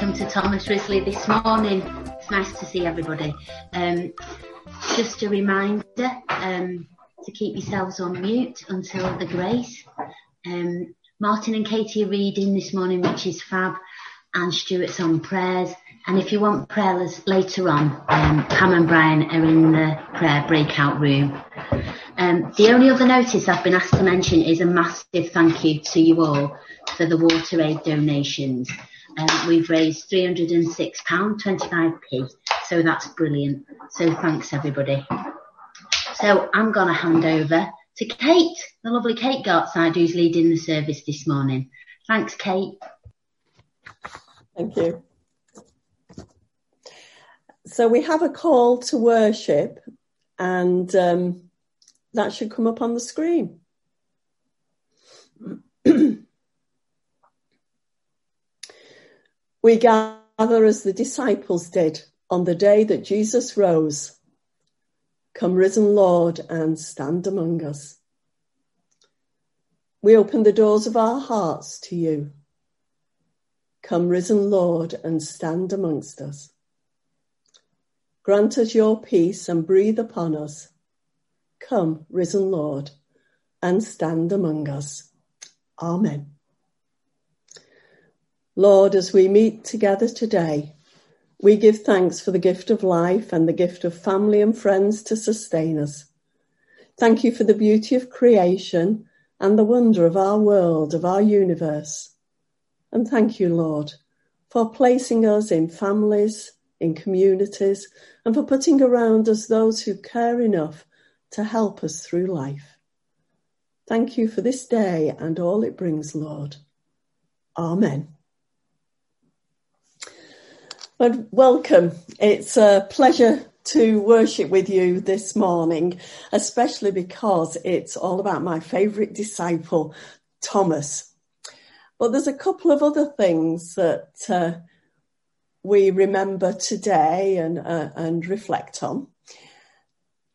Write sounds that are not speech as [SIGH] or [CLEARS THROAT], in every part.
welcome to Thomas Risley this morning. It's nice to see everybody. Um, just a reminder um, to keep yourselves on mute until the grace. Um, Martin and Katie are reading this morning, which is fab, and Stuart's on prayers. And if you want prayers later on, um, Pam and Brian are in the prayer breakout room. Um, the only other notice I've been asked to mention is a massive thank you to you all for the water aid donations. Um, we've raised £306.25p, so that's brilliant. So thanks everybody. So I'm going to hand over to Kate, the lovely Kate Gartside, who's leading the service this morning. Thanks, Kate. Thank you. So we have a call to worship, and um, that should come up on the screen. [CLEARS THROAT] we gather as the disciples did on the day that Jesus rose. Come, risen Lord, and stand among us. We open the doors of our hearts to you. Come, risen Lord, and stand amongst us. Grant us your peace and breathe upon us. Come, risen Lord, and stand among us. Amen. Lord, as we meet together today, we give thanks for the gift of life and the gift of family and friends to sustain us. Thank you for the beauty of creation and the wonder of our world, of our universe. And thank you, Lord, for placing us in families, in communities, and for putting around us those who care enough to help us through life. Thank you for this day and all it brings, Lord. Amen. But welcome. It's a pleasure to worship with you this morning, especially because it's all about my favourite disciple, Thomas. But there's a couple of other things that uh, we remember today and, uh, and reflect on.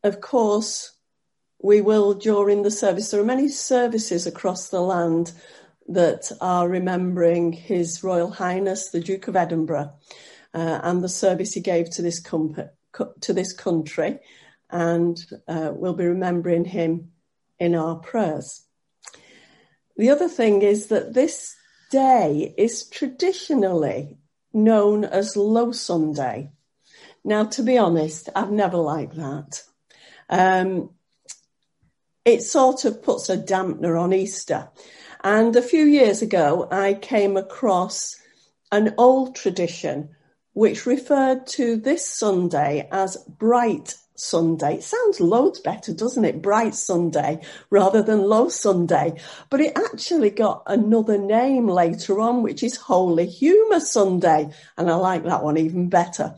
Of course, we will during the service, there are many services across the land that are remembering His Royal Highness, the Duke of Edinburgh uh, and the service he gave to this com- to this country, and uh, we'll be remembering him in our prayers. The other thing is that this day is traditionally known as Low Sunday. Now, to be honest, I've never liked that. Um, it sort of puts a dampener on Easter. And a few years ago, I came across an old tradition which referred to this Sunday as Bright Sunday. It sounds loads better, doesn't it? Bright Sunday rather than Low Sunday. But it actually got another name later on, which is Holy Humour Sunday. And I like that one even better.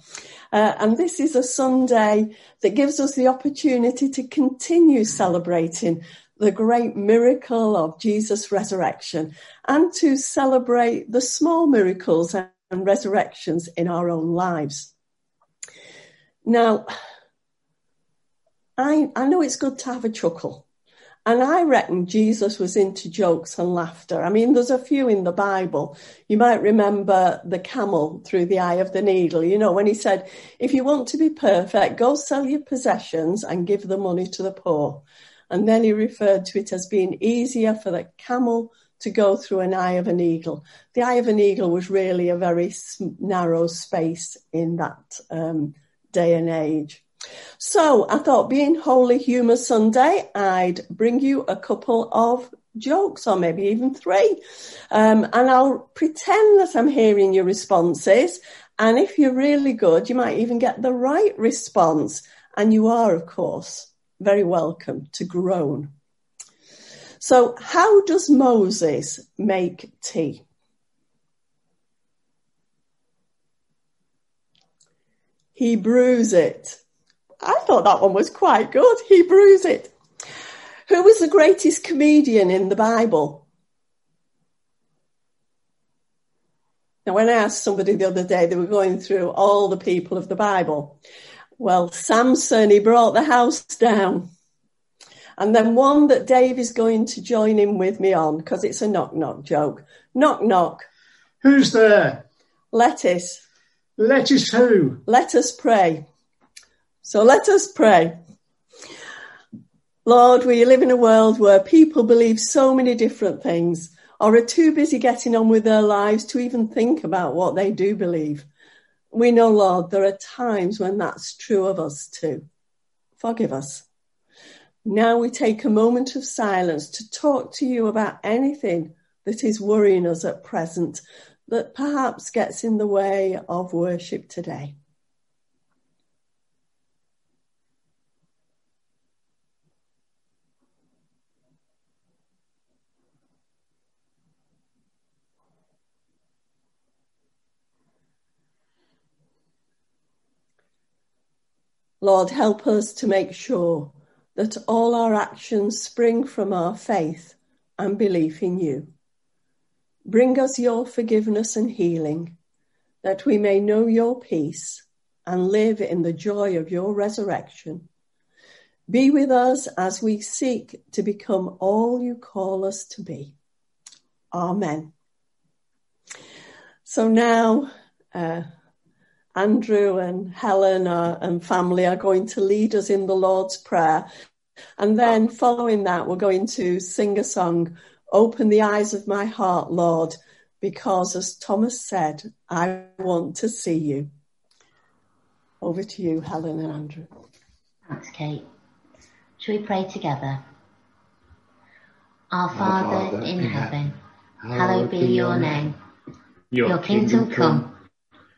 Uh, and this is a Sunday that gives us the opportunity to continue celebrating the great miracle of Jesus' resurrection and to celebrate the small miracles and resurrections in our own lives. Now, I, I know it's good to have a chuckle. And I reckon Jesus was into jokes and laughter. I mean, there's a few in the Bible. You might remember the camel through the eye of the needle. You know, when he said, if you want to be perfect, go sell your possessions and give the money to the poor. And then he referred to it as being easier for the camel to go through an eye of an eagle. The eye of an eagle was really a very narrow space in that um, day and age. So I thought, being Holy Humour Sunday, I'd bring you a couple of jokes, or maybe even three, um, and I'll pretend that I'm hearing your responses. And if you're really good, you might even get the right response. And you are, of course, very welcome to groan. So, how does Moses make tea? He brews it. I thought that one was quite good. He brews it. Who was the greatest comedian in the Bible? Now, when I asked somebody the other day, they were going through all the people of the Bible. Well, Samson, he brought the house down. And then one that Dave is going to join in with me on because it's a knock knock joke. Knock knock. Who's there? lettuce. Lettuce who? Let us pray. So let us pray. Lord, we live in a world where people believe so many different things or are too busy getting on with their lives to even think about what they do believe. We know, Lord, there are times when that's true of us too. Forgive us. Now we take a moment of silence to talk to you about anything that is worrying us at present that perhaps gets in the way of worship today. Lord, help us to make sure that all our actions spring from our faith and belief in you. Bring us your forgiveness and healing, that we may know your peace and live in the joy of your resurrection. Be with us as we seek to become all you call us to be. Amen. So now, uh, Andrew and Helen are, and family are going to lead us in the Lord's Prayer. And then following that, we're going to sing a song, Open the Eyes of My Heart, Lord, because as Thomas said, I want to see you. Over to you, Helen and Andrew. Thanks, Kate. Shall we pray together? Our Father, Our Father in, in heaven, hallowed be your name. Your, your kingdom come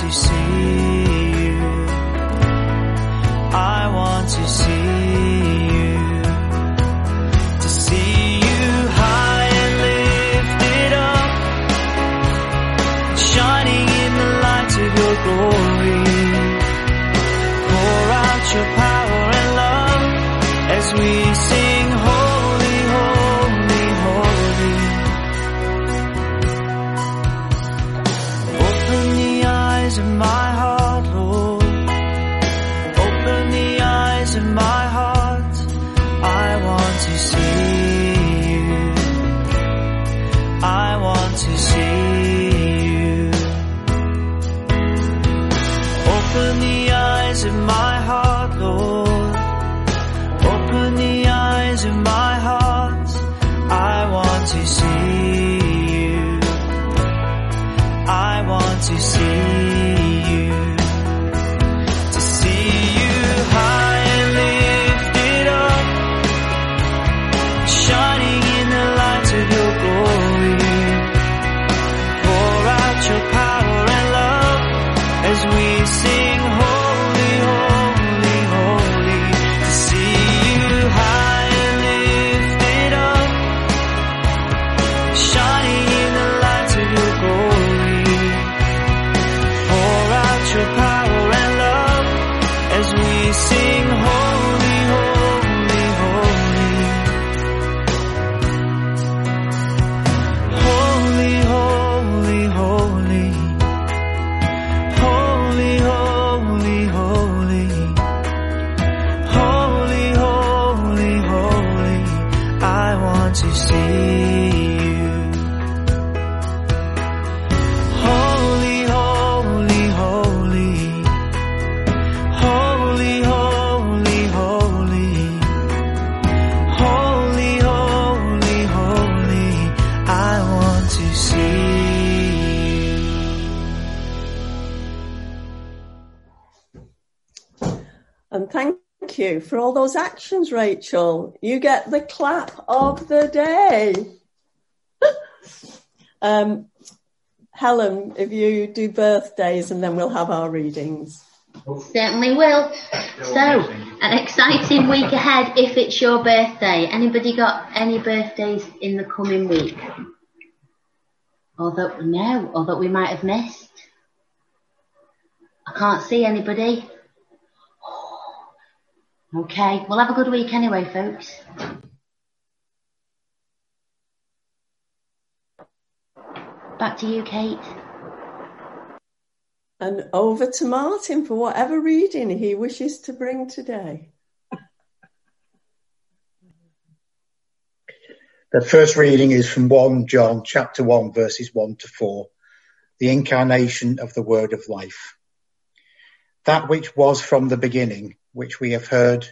Holy, you for all those actions, Rachel. You get the clap of the day. [LAUGHS] um, Helen, if you do birthdays and then we'll have our readings. Certainly will. So, an exciting week ahead if it's your birthday. Anybody got any birthdays in the coming week? Or that no, or that we might have missed? I can't see anybody. Okay, we'll have a good week anyway, folks. Back to you, Kate. And over to Martin for whatever reading he wishes to bring today. The first reading is from 1 John chapter 1 verses 1 to 4, the incarnation of the word of life. That which was from the beginning, which we have heard,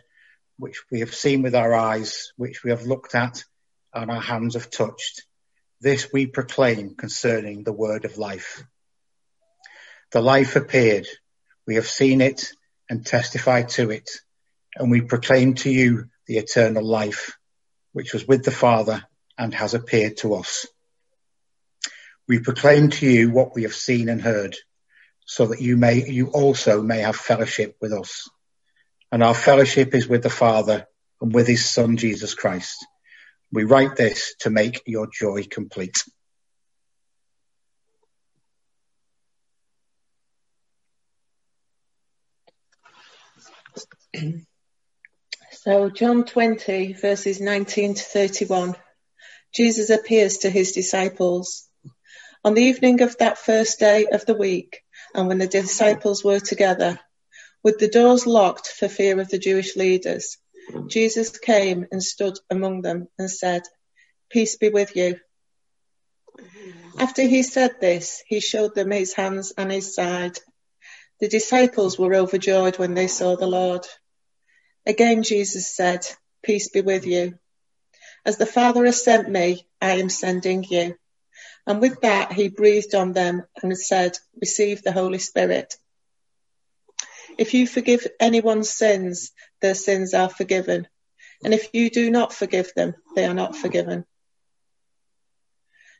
which we have seen with our eyes, which we have looked at and our hands have touched. This we proclaim concerning the word of life. The life appeared. We have seen it and testify to it. And we proclaim to you the eternal life, which was with the Father and has appeared to us. We proclaim to you what we have seen and heard so that you may, you also may have fellowship with us. And our fellowship is with the Father and with his Son, Jesus Christ. We write this to make your joy complete. So, John 20, verses 19 to 31. Jesus appears to his disciples. On the evening of that first day of the week, and when the disciples were together, with the doors locked for fear of the Jewish leaders, Jesus came and stood among them and said, Peace be with you. After he said this, he showed them his hands and his side. The disciples were overjoyed when they saw the Lord. Again, Jesus said, Peace be with you. As the Father has sent me, I am sending you. And with that, he breathed on them and said, Receive the Holy Spirit. If you forgive anyone's sins, their sins are forgiven. And if you do not forgive them, they are not forgiven.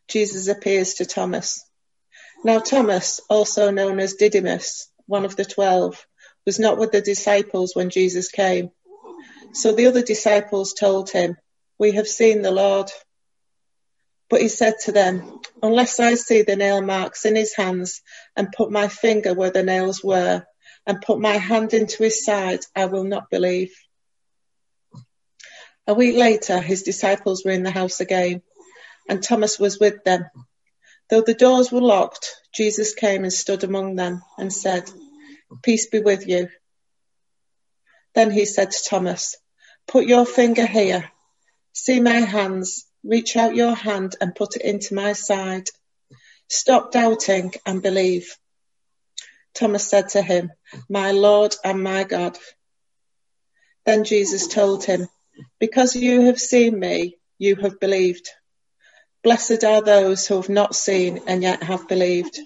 Jesus appears to Thomas. Now, Thomas, also known as Didymus, one of the twelve, was not with the disciples when Jesus came. So the other disciples told him, We have seen the Lord. But he said to them, Unless I see the nail marks in his hands and put my finger where the nails were and put my hand into his side, I will not believe. A week later, his disciples were in the house again, and Thomas was with them. Though the doors were locked, Jesus came and stood among them and said, Peace be with you. Then he said to Thomas, Put your finger here. See my hands. Reach out your hand and put it into my side. Stop doubting and believe. Thomas said to him, My Lord and my God. Then Jesus told him, Because you have seen me, you have believed. Blessed are those who have not seen and yet have believed.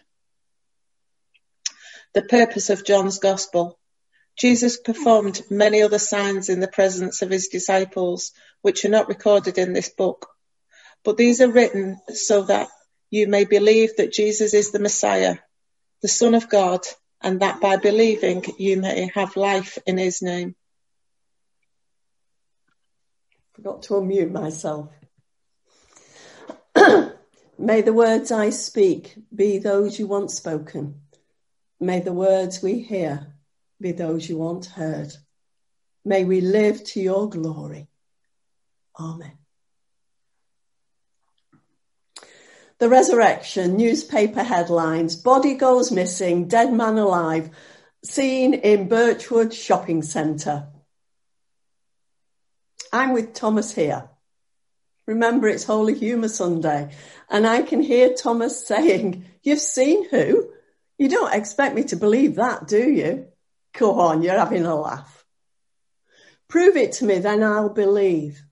The purpose of John's Gospel. Jesus performed many other signs in the presence of his disciples, which are not recorded in this book. But these are written so that you may believe that Jesus is the Messiah, the Son of God, and that by believing you may have life in his name. Forgot to unmute myself. [CLEARS THROAT] May the words I speak be those you want spoken. May the words we hear be those you want heard. May we live to your glory. Amen. The resurrection, newspaper headlines, body goes missing, dead man alive, seen in Birchwood shopping centre. I'm with Thomas here. Remember, it's Holy Humour Sunday, and I can hear Thomas saying, You've seen who? You don't expect me to believe that, do you? Go on, you're having a laugh. Prove it to me, then I'll believe.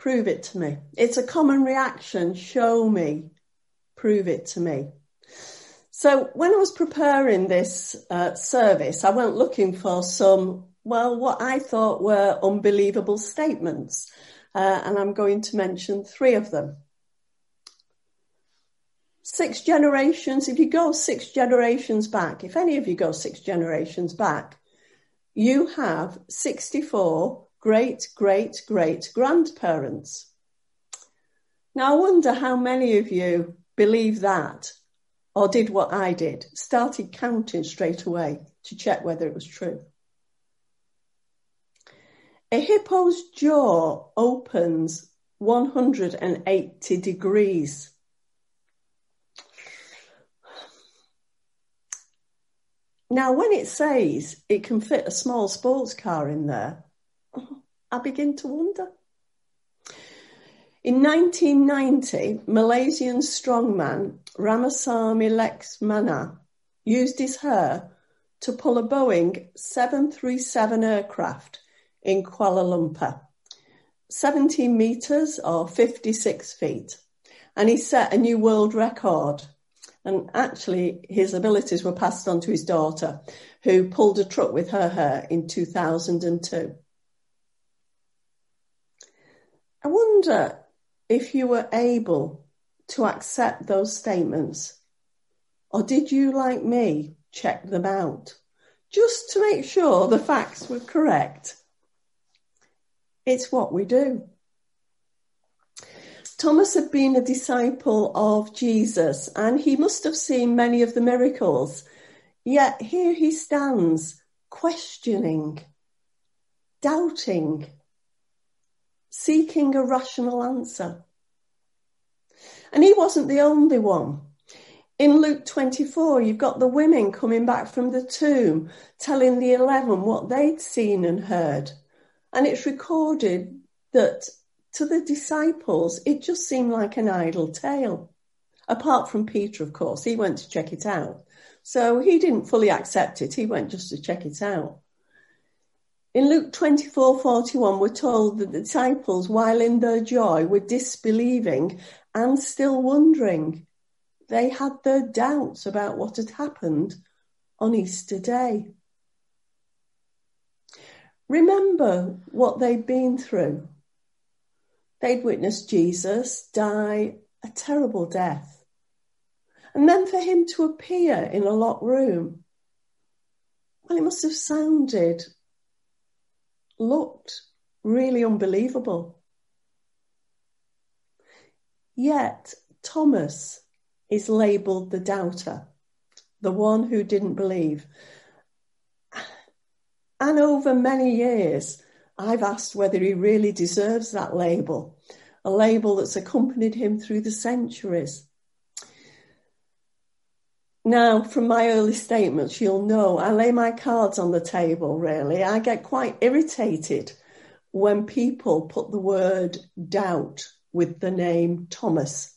Prove it to me. It's a common reaction. Show me. Prove it to me. So when I was preparing this uh, service, I went looking for some, well, what I thought were unbelievable statements. Uh, and I'm going to mention three of them. Six generations, if you go six generations back, if any of you go six generations back, you have 64 great, great, great grandparents. Now, I wonder how many of you believe that or did what I did, started counting straight away to check whether it was true. A hippo's jaw opens 180 degrees. Now, when it says it can fit a small sports car in there, I begin to wonder. In 1990, Malaysian strongman Ramasamy Laksamana used his hair to pull a Boeing 737 aircraft in Kuala Lumpur, 17 metres or 56 feet, and he set a new world record. And actually, his abilities were passed on to his daughter, who pulled a truck with her hair in 2002. I wonder if you were able to accept those statements? Or did you, like me, check them out just to make sure the facts were correct? It's what we do. Thomas had been a disciple of Jesus and he must have seen many of the miracles. Yet here he stands questioning, doubting, seeking a rational answer. And he wasn't the only one. In Luke 24, you've got the women coming back from the tomb telling the 11 what they'd seen and heard. And it's recorded that to the disciples, it just seemed like an idle tale. Apart from Peter, of course, he went to check it out. So he didn't fully accept it. He went just to check it out. In Luke 24:41, we're told that the disciples, while in their joy, were disbelieving and still wondering. They had their doubts about what had happened on Easter Day. Remember what they'd been through. They'd witnessed Jesus die a terrible death. And then for him to appear in a locked room, well, it must have sounded looked really unbelievable. Yet Thomas is labelled the doubter, the one who didn't believe. And over many years, I've asked whether he really deserves that label, a label that's accompanied him through the centuries. Now, from my early statements, you'll know I lay my cards on the table, really. I get quite irritated when people put the word doubt with the name Thomas.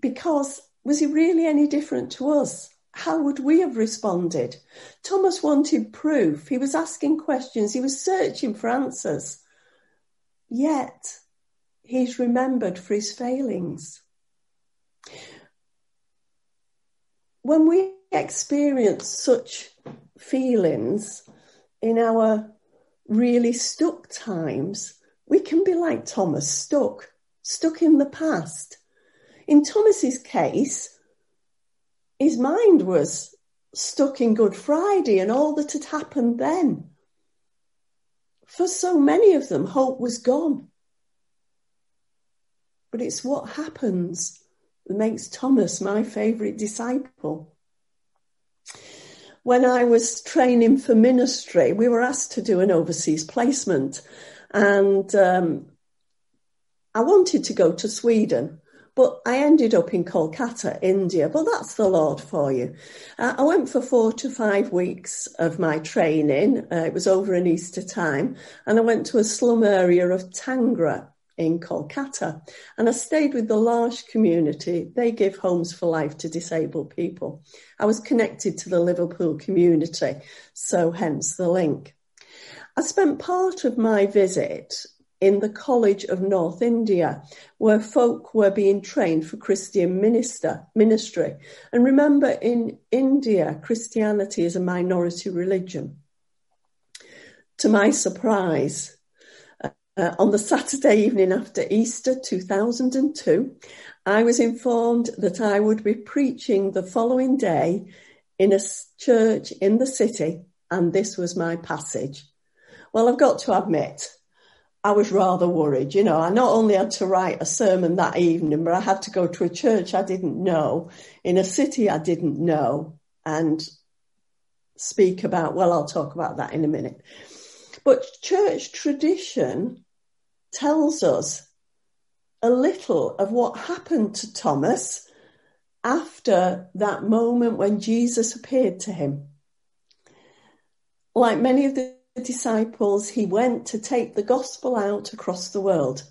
Because was he really any different to us? How would we have responded? Thomas wanted proof. He was asking questions. He was searching for answers. Yet, he's remembered for his failings when we experience such feelings in our really stuck times, we can be like Thomas, stuck, stuck in the past. In Thomas's case, his mind was stuck in Good Friday and all that had happened then. For so many of them, hope was gone. But it's what happens that makes Thomas my favourite disciple. When I was training for ministry, we were asked to do an overseas placement, and um, I wanted to go to Sweden, but I ended up in Kolkata, India. But that's the Lord for you. Uh, I went for four to five weeks of my training. Uh, it was over in Easter time, and I went to a slum area of Tangra in Kolkata. And I stayed with the L'Arche community. They give homes for life to disabled people. I was connected to the Liverpool community, so hence the link. I spent part of my visit in the College of North India, where folk were being trained for Christian minister ministry. And remember, in India, Christianity is a minority religion. To my surprise, uh, on the Saturday evening after Easter 2002, I was informed that I would be preaching the following day in a church in the city, and this was my passage. Well, I've got to admit, I was rather worried. You know, I not only had to write a sermon that evening, but I had to go to a church I didn't know, in a city I didn't know, and speak about, well, I'll talk about that in a minute. But church tradition tells us a little of what happened to Thomas after that moment when Jesus appeared to him. Like many of the disciples, he went to take the gospel out across the world.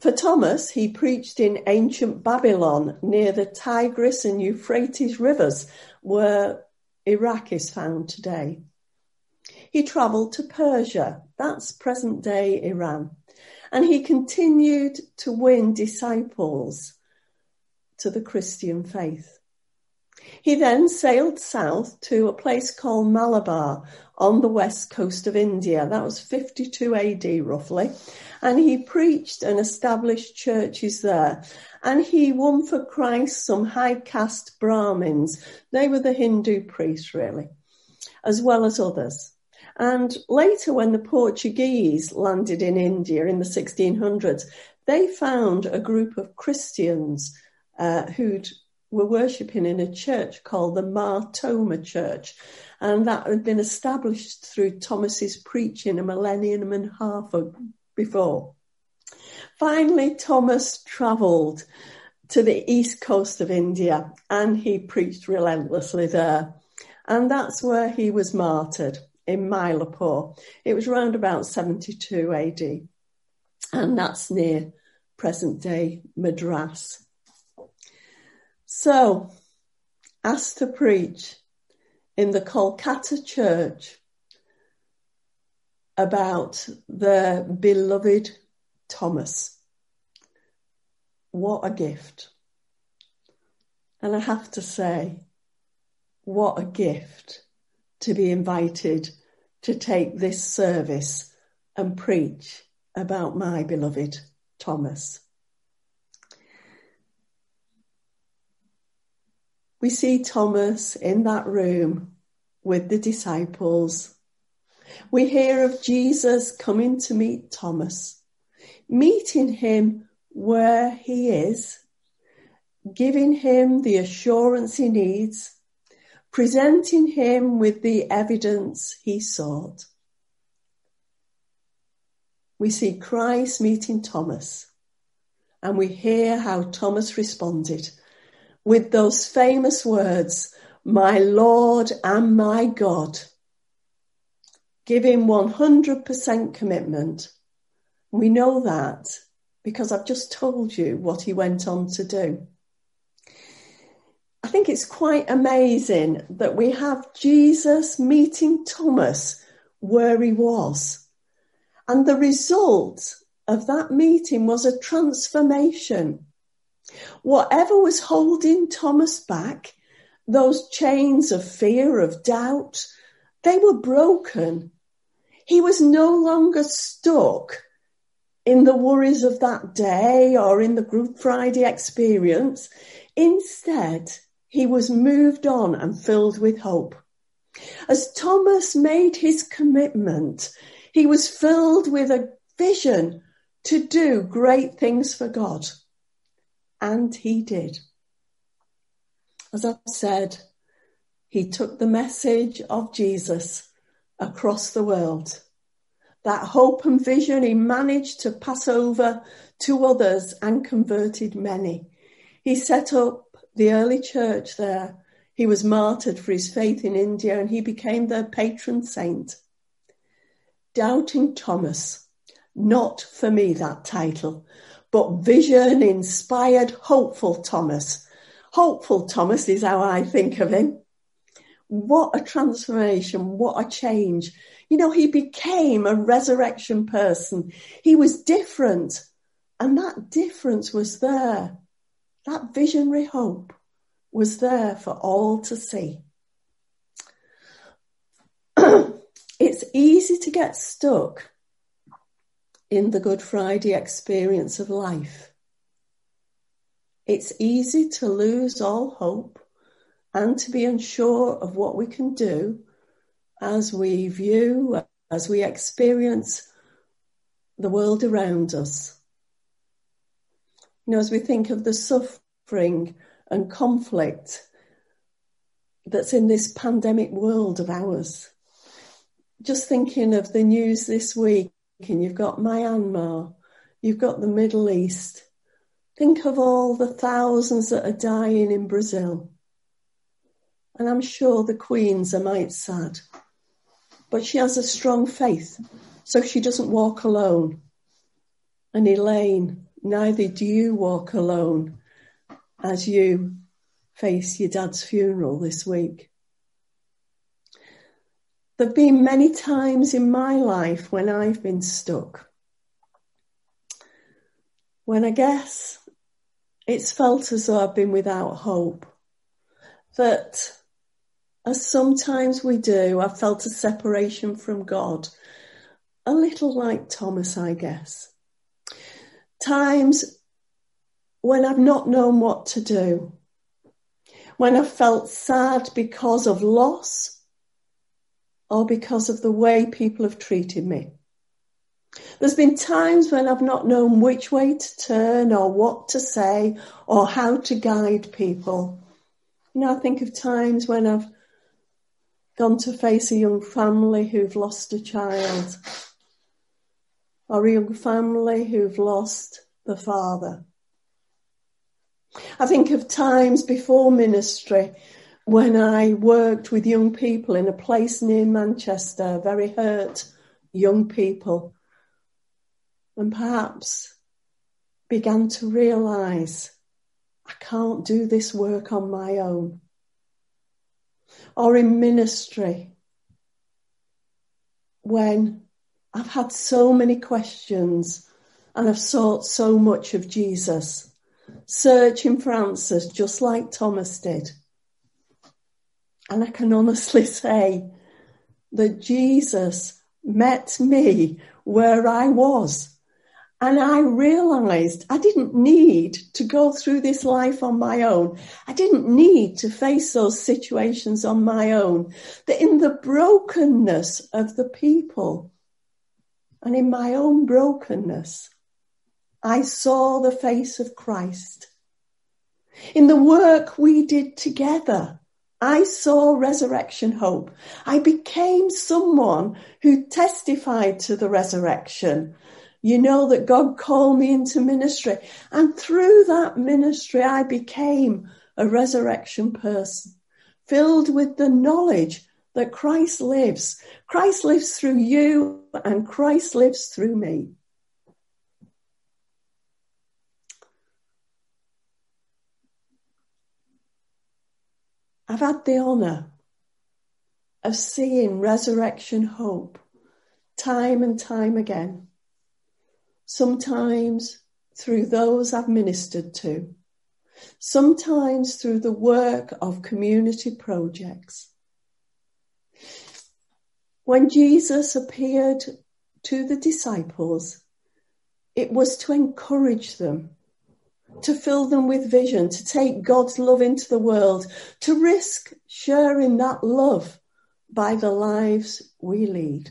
For Thomas, he preached in ancient Babylon near the Tigris and Euphrates rivers, where Iraq is found today. He travelled to Persia, that's present day Iran, and he continued to win disciples to the Christian faith. He then sailed south to a place called Malabar on the west coast of India. That was 52 AD roughly. And he preached and established churches there. And he won for Christ some high caste Brahmins. They were the Hindu priests really, as well as others. And later when the Portuguese landed in India in the 1600s, they found a group of Christians uh, who'd were worshipping in a church called the Mar Thoma Church. And that had been established through Thomas's preaching a millennium and a half before. Finally, Thomas travelled to the east coast of India and he preached relentlessly there. And that's where he was martyred in Mylapore. It was around about 72 AD. And that's near present day Madras. So, asked to preach in the Kolkata church about the beloved Thomas. What a gift. And I have to say, what a gift to be invited to take this service and preach about my beloved Thomas. we see Thomas in that room with the disciples. We hear of Jesus coming to meet Thomas, meeting him where he is, giving him the assurance he needs, presenting him with the evidence he sought. We see Christ meeting Thomas, and we hear how Thomas responded with those famous words, my Lord and my God. Give him 100% commitment. We know that because I've just told you what he went on to do. I think it's quite amazing that we have Jesus meeting Thomas where he was. And the result of that meeting was a transformation. Whatever was holding Thomas back, those chains of fear, of doubt, they were broken. He was no longer stuck in the worries of that day or in the Good Friday experience. Instead, he was moved on and filled with hope. As Thomas made his commitment, he was filled with a vision to do great things for God. And he did. As I've said, he took the message of Jesus across the world. That hope and vision he managed to pass over to others and converted many. He set up the early church there. He was martyred for his faith in India and he became their patron saint. Doubting Thomas, not for me that title, but vision inspired, hopeful Thomas. Hopeful Thomas is how I think of him. what a transformation, what a change. You know, he became a resurrection person. He was different. And that difference was there. That visionary hope was there for all to see. [CLEARS THROAT] it's easy to get stuck in the Good Friday experience of life. It's easy to lose all hope and to be unsure of what we can do as we view, as we experience the world around us. You know, as we think of the suffering and conflict that's in this pandemic world of ours. Just thinking of the news this week, and you've got Myanmar, you've got the Middle East. Think of all the thousands that are dying in Brazil. And I'm sure the Queen's a mite sad. But she has a strong faith, so she doesn't walk alone. And Elaine, neither do you walk alone as you face your dad's funeral this week. There have been many times in my life when I've been stuck. When I guess it's felt as though I've been without hope. That as sometimes we do, I've felt a separation from God. A little like Thomas, I guess. Times when I've not known what to do, when I've felt sad because of loss or because of the way people have treated me. There's been times when I've not known which way to turn or what to say or how to guide people. You know, I think of times when I've gone to face a young family who've lost a child or young family who've lost the father. I think of times before ministry when I worked with young people in a place near Manchester, very hurt young people, and perhaps began to realise I can't do this work on my own. Or in ministry, when I've had so many questions and I've sought so much of Jesus searching for answers just like Thomas did. And I can honestly [LAUGHS] say that Jesus met me where I was. And I realized I didn't need to go through this life on my own. I didn't need to face those situations on my own. That in the brokenness of the people and in my own brokenness, I saw the face of Christ. In the work we did together, I saw resurrection hope. I became someone who testified to the resurrection. You know that God called me into ministry. And through that ministry, I became a resurrection person, filled with the knowledge that Christ lives. Christ lives through you and Christ lives through me. I've had the honour of seeing resurrection hope time and time again. Sometimes through those I've ministered to, sometimes through the work of community projects. When Jesus appeared to the disciples, it was to encourage them to fill them with vision, to take God's love into the world, to risk sharing that love by the lives we lead.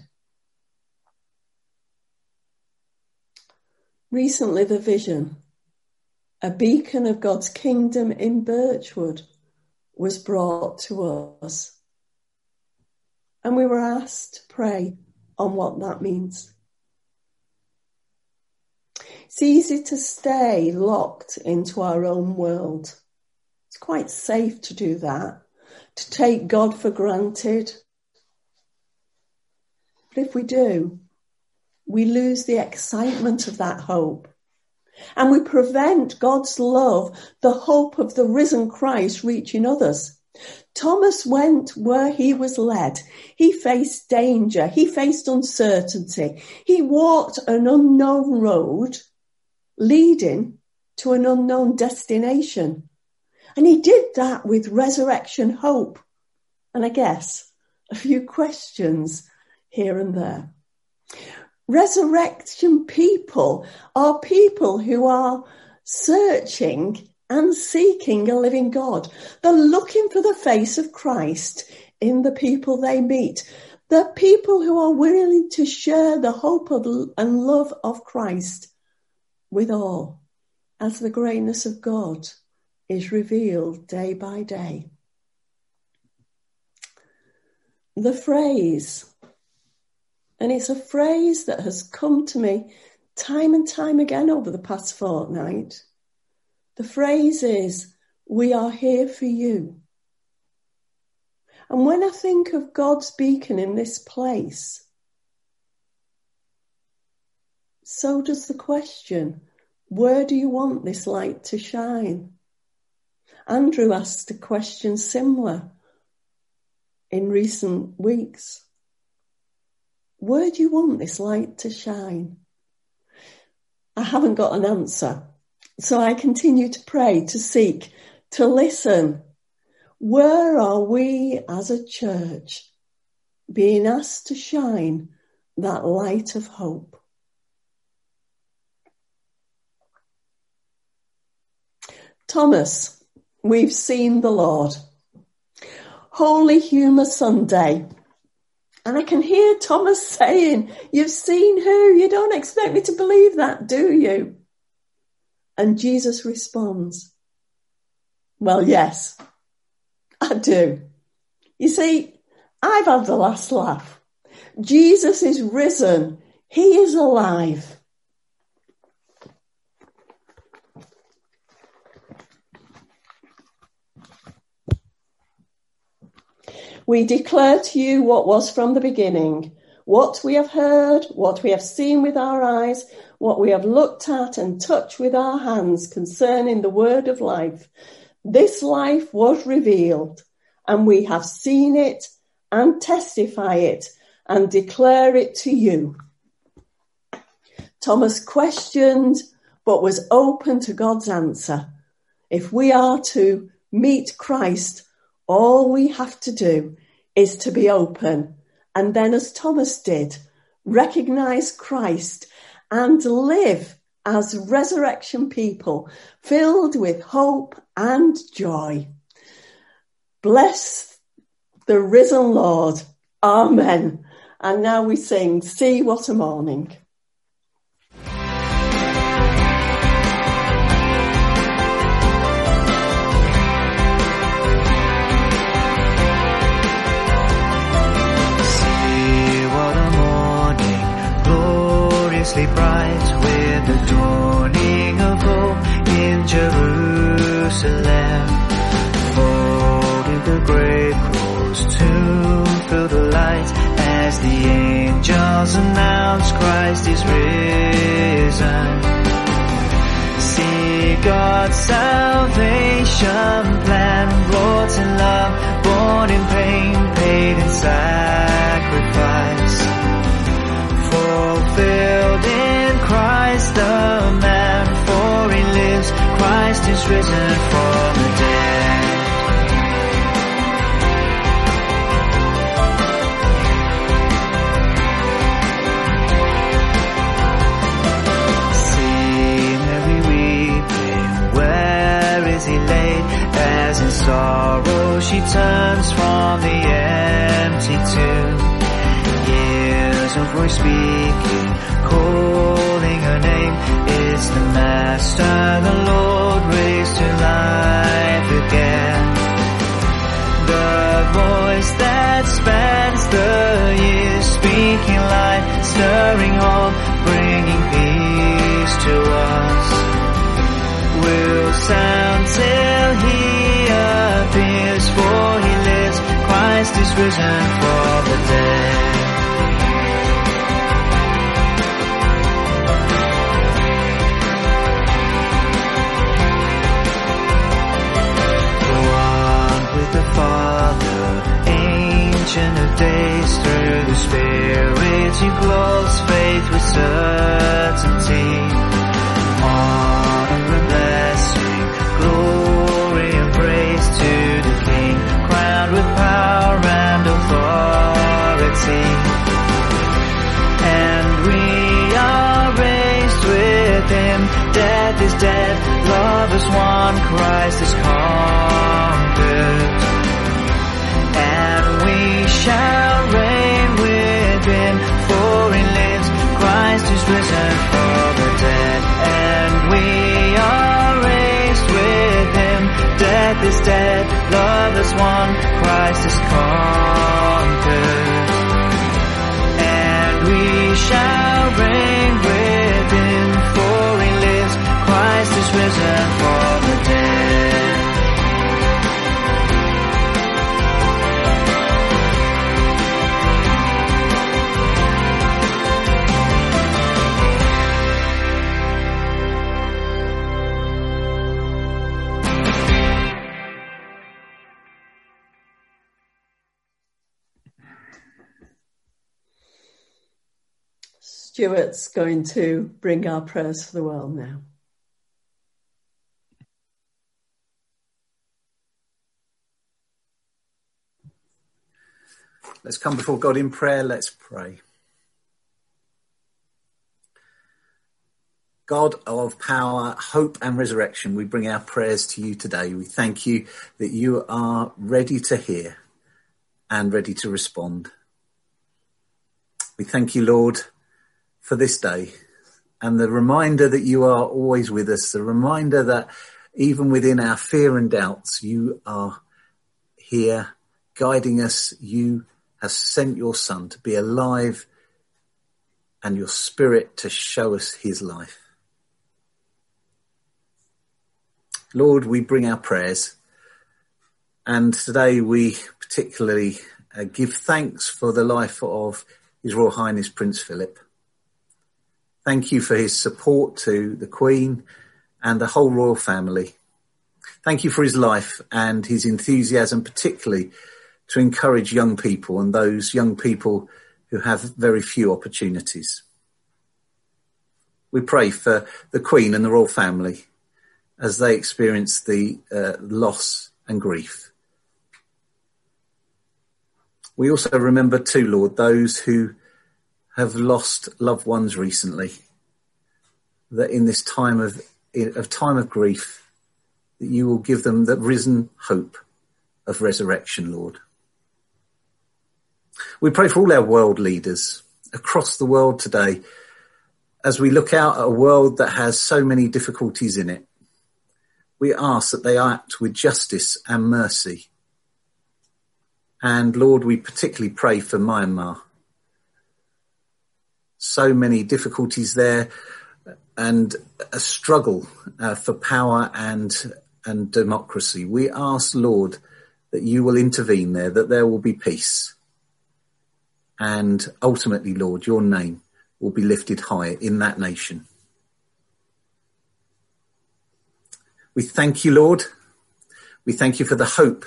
Recently, the vision, a beacon of God's kingdom in Birchwood, was brought to us. And we were asked to pray on what that means. It's easy to stay locked into our own world. It's quite safe to do that, to take God for granted. But if we do, we lose the excitement of that hope. And we prevent God's love, the hope of the risen Christ reaching others. Thomas went where he was led. He faced danger. He faced uncertainty. He walked an unknown road leading to an unknown destination. And he did that with resurrection hope. And I guess a few questions here and there. Resurrection people are people who are searching and seeking a living God. They're looking for the face of Christ in the people they meet. The people who are willing to share the hope of, and love of Christ with all as the greatness of God is revealed day by day. The phrase, and it's a phrase that has come to me time and time again over the past fortnight the phrase is, we are here for you. And when I think of God's beacon in this place, so does the question, where do you want this light to shine? Andrew asked a question similar in recent weeks. Where do you want this light to shine? I haven't got an answer. So I continue to pray, to seek, to listen. Where are we as a church being asked to shine that light of hope? Thomas, we've seen the Lord. Holy Humour Sunday. And I can hear Thomas [LAUGHS] saying, You've seen who? You don't expect me to believe that, do you? And Jesus responds, Well, yes, I do. You see, I've had the last laugh. Jesus is risen. He is alive. We declare to you what was from the beginning, what we have heard, what we have seen with our eyes, what we have looked at and touched with our hands concerning the word of life. This life was revealed and we have seen it and testify it and declare it to you. Thomas questioned, but was open to God's answer. If we are to meet Christ, all we have to do is to be open. And then, as Thomas did, recognize Christ and live as resurrection people filled with hope and joy. Bless the risen Lord. Amen. And now we sing, See What a Morning. Gloriously bright with the dawning of hope in Jerusalem. Folded the grave close to fill the light as the angels announce Christ is risen. See God's salvation plan brought in love, born in pain, paid in sacrifice is risen the dead. See Mary weeping, where is he laid? As in sorrow she turns from the empty tomb hears a voice speaking, calling her name. It's the Master, the Lord, raised to life again. The voice that spans the years, speaking life, stirring hope, bringing peace to us. Will sound till he appears, for he lives. Christ is risen for the dead. Father, ancient of days, through the Spirit you close faith with certainty. Honor and blessing, glory and praise to the King, crowned with power and authority. And we are raised with Him, death is dead, love is one, Christ is called. Shall reign with Him, for He lives. Christ is risen from the dead, and we are raised with Him. Death is dead, love is won, Christ is conquered. And we shall reign with Him, for He lives. Christ is risen from Stuart's going to bring our prayers for the world now. Let's come before God in prayer. Let's pray. God of power, hope, and resurrection, we bring our prayers to you today. We thank you that you are ready to hear and ready to respond. We thank you, Lord, for this day and the reminder that you are always with us, the reminder that even within our fear and doubts, you are here guiding us. You have sent your Son to be alive and your Spirit to show us his life. Lord, we bring our prayers and today we particularly uh, give thanks for the life of His Royal Highness Prince Philip. Thank you for his support to the Queen and the whole royal family. Thank you for his life and his enthusiasm, particularly to encourage young people and those young people who have very few opportunities. We pray for the Queen and the royal family as they experience the uh, loss and grief. We also remember too, Lord, those who have lost loved ones recently, that in this time of, of time of grief, that you will give them the risen hope of resurrection, Lord. We pray for all our world leaders across the world today as we look out at a world that has so many difficulties in it. We ask that they act with justice and mercy. And Lord, we particularly pray for Myanmar so many difficulties there and a struggle uh, for power and and democracy. We ask, Lord, that you will intervene there, that there will be peace. And ultimately, Lord, your name will be lifted high in that nation. We thank you, Lord. We thank you for the hope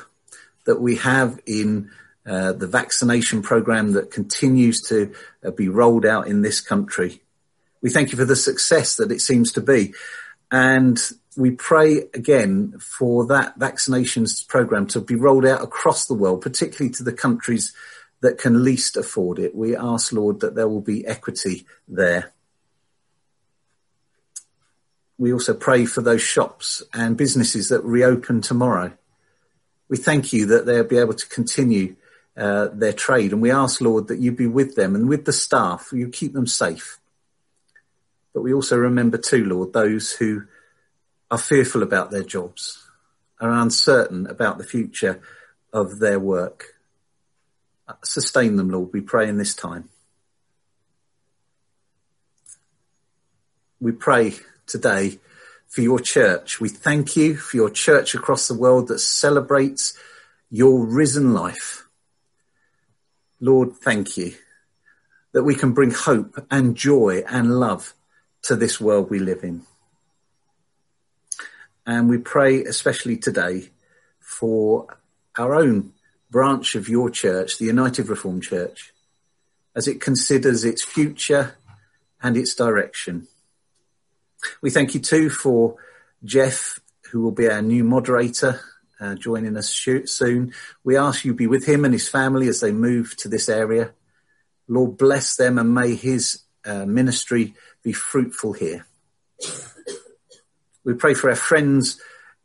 that we have in uh, the vaccination program that continues to uh, be rolled out in this country. We thank you for the success that it seems to be. And we pray again for that vaccinations program to be rolled out across the world, particularly to the countries that can least afford it. We ask, Lord, that there will be equity there. We also pray for those shops and businesses that reopen tomorrow. We thank you that they'll be able to continue uh, their trade. And we ask, Lord, that you be with them and with the staff, you keep them safe. But we also remember too, Lord, those who are fearful about their jobs, are uncertain about the future of their work. Sustain them, Lord, we pray in this time. We pray today for your church. We thank you for your church across the world that celebrates your risen life Lord, thank you that we can bring hope and joy and love to this world we live in. And we pray especially today for our own branch of your church, the United Reformed Church, as it considers its future and its direction. We thank you too for Jeff, who will be our new moderator, uh, joining us soon. We ask you be with him and his family as they move to this area. Lord, bless them and may his uh, ministry be fruitful here. We pray for our friends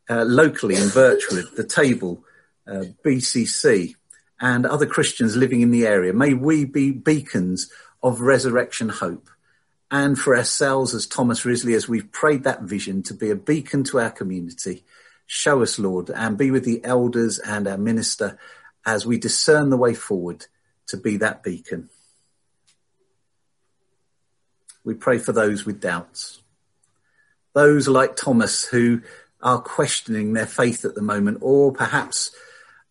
uh, locally in Birchwood, the table, uh, BCC, and other Christians living in the area. May we be beacons of resurrection hope. And for ourselves as Thomas Risley, as we've prayed that vision to be a beacon to our community, show us, Lord, and be with the elders and our minister as we discern the way forward to be that beacon. We pray for those with doubts. Those like Thomas who are questioning their faith at the moment or perhaps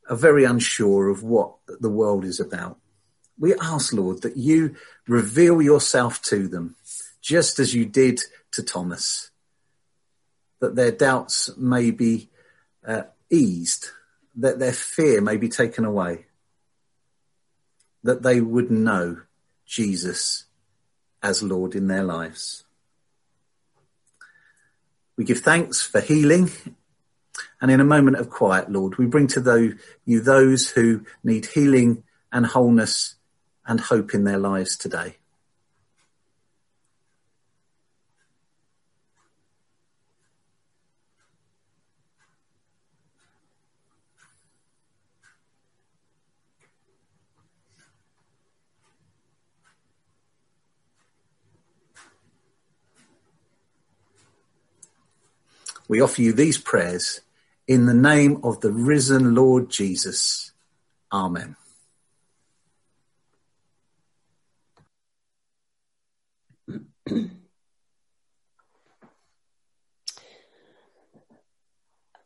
are very unsure of what the world is about. We ask, Lord, that you reveal yourself to them, just as you did to Thomas, that their doubts may be uh, eased, that their fear may be taken away, that they would know Jesus as Lord in their lives. We give thanks for healing. And in a moment of quiet, Lord, we bring to you those who need healing and wholeness and hope in their lives today. We offer you these prayers in the name of the risen Lord Jesus. Amen.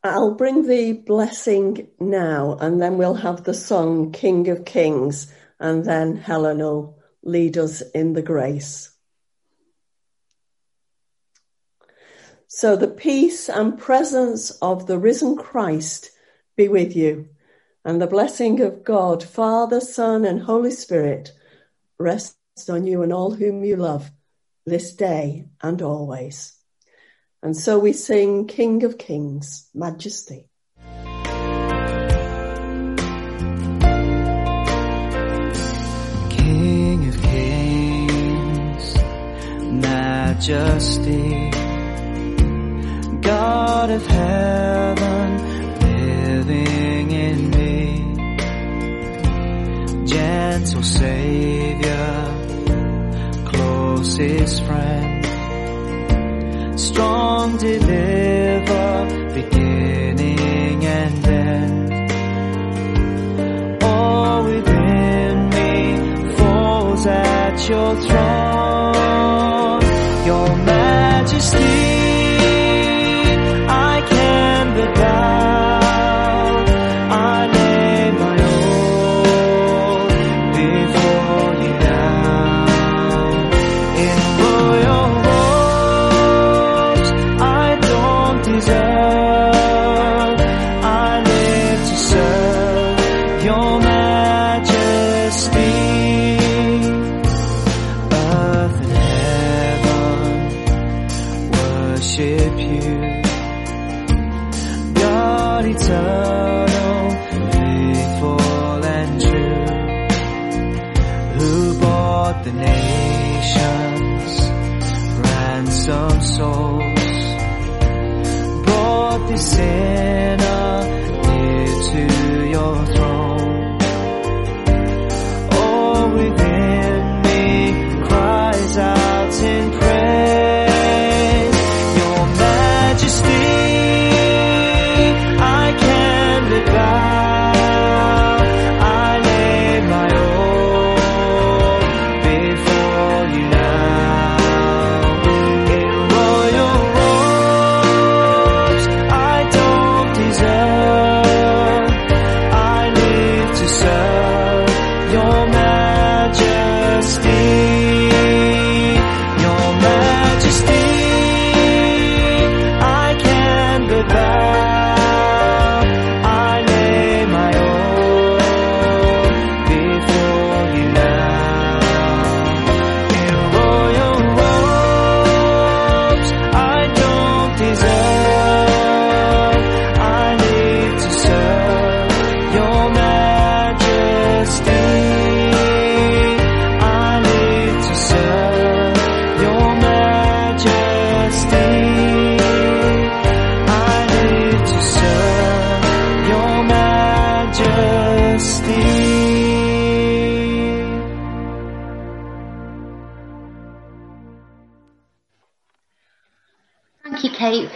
I'll bring the blessing now, and then we'll have the song King of Kings, and then Helen will lead us in the grace. So the peace and presence of the risen Christ be with you, and the blessing of God, Father, Son, and Holy Spirit rest on you and all whom you love this day and always. And so we sing King of Kings, Majesty. King of Kings, Majesty God of heaven living in me. Gentle Savior, closest friend, strong deliver, beginning and end. All within me falls at your throne, faithful and true, who bought the nations, ransomed souls, bought the sin.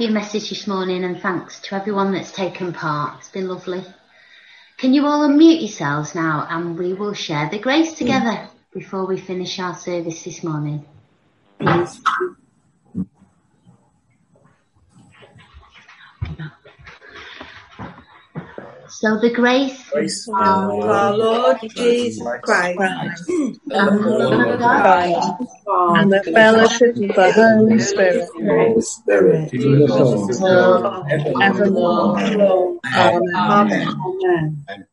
Your message this morning, and thanks to everyone that's taken part. It's been lovely. Can you all unmute yourselves now, and we will share the grace together before we finish our service this morning. So the grace Grace of our Lord Jesus Christ, and the love of God. And the fellowship of the Holy Spirit, Spirit. evermore. Amen. Amen.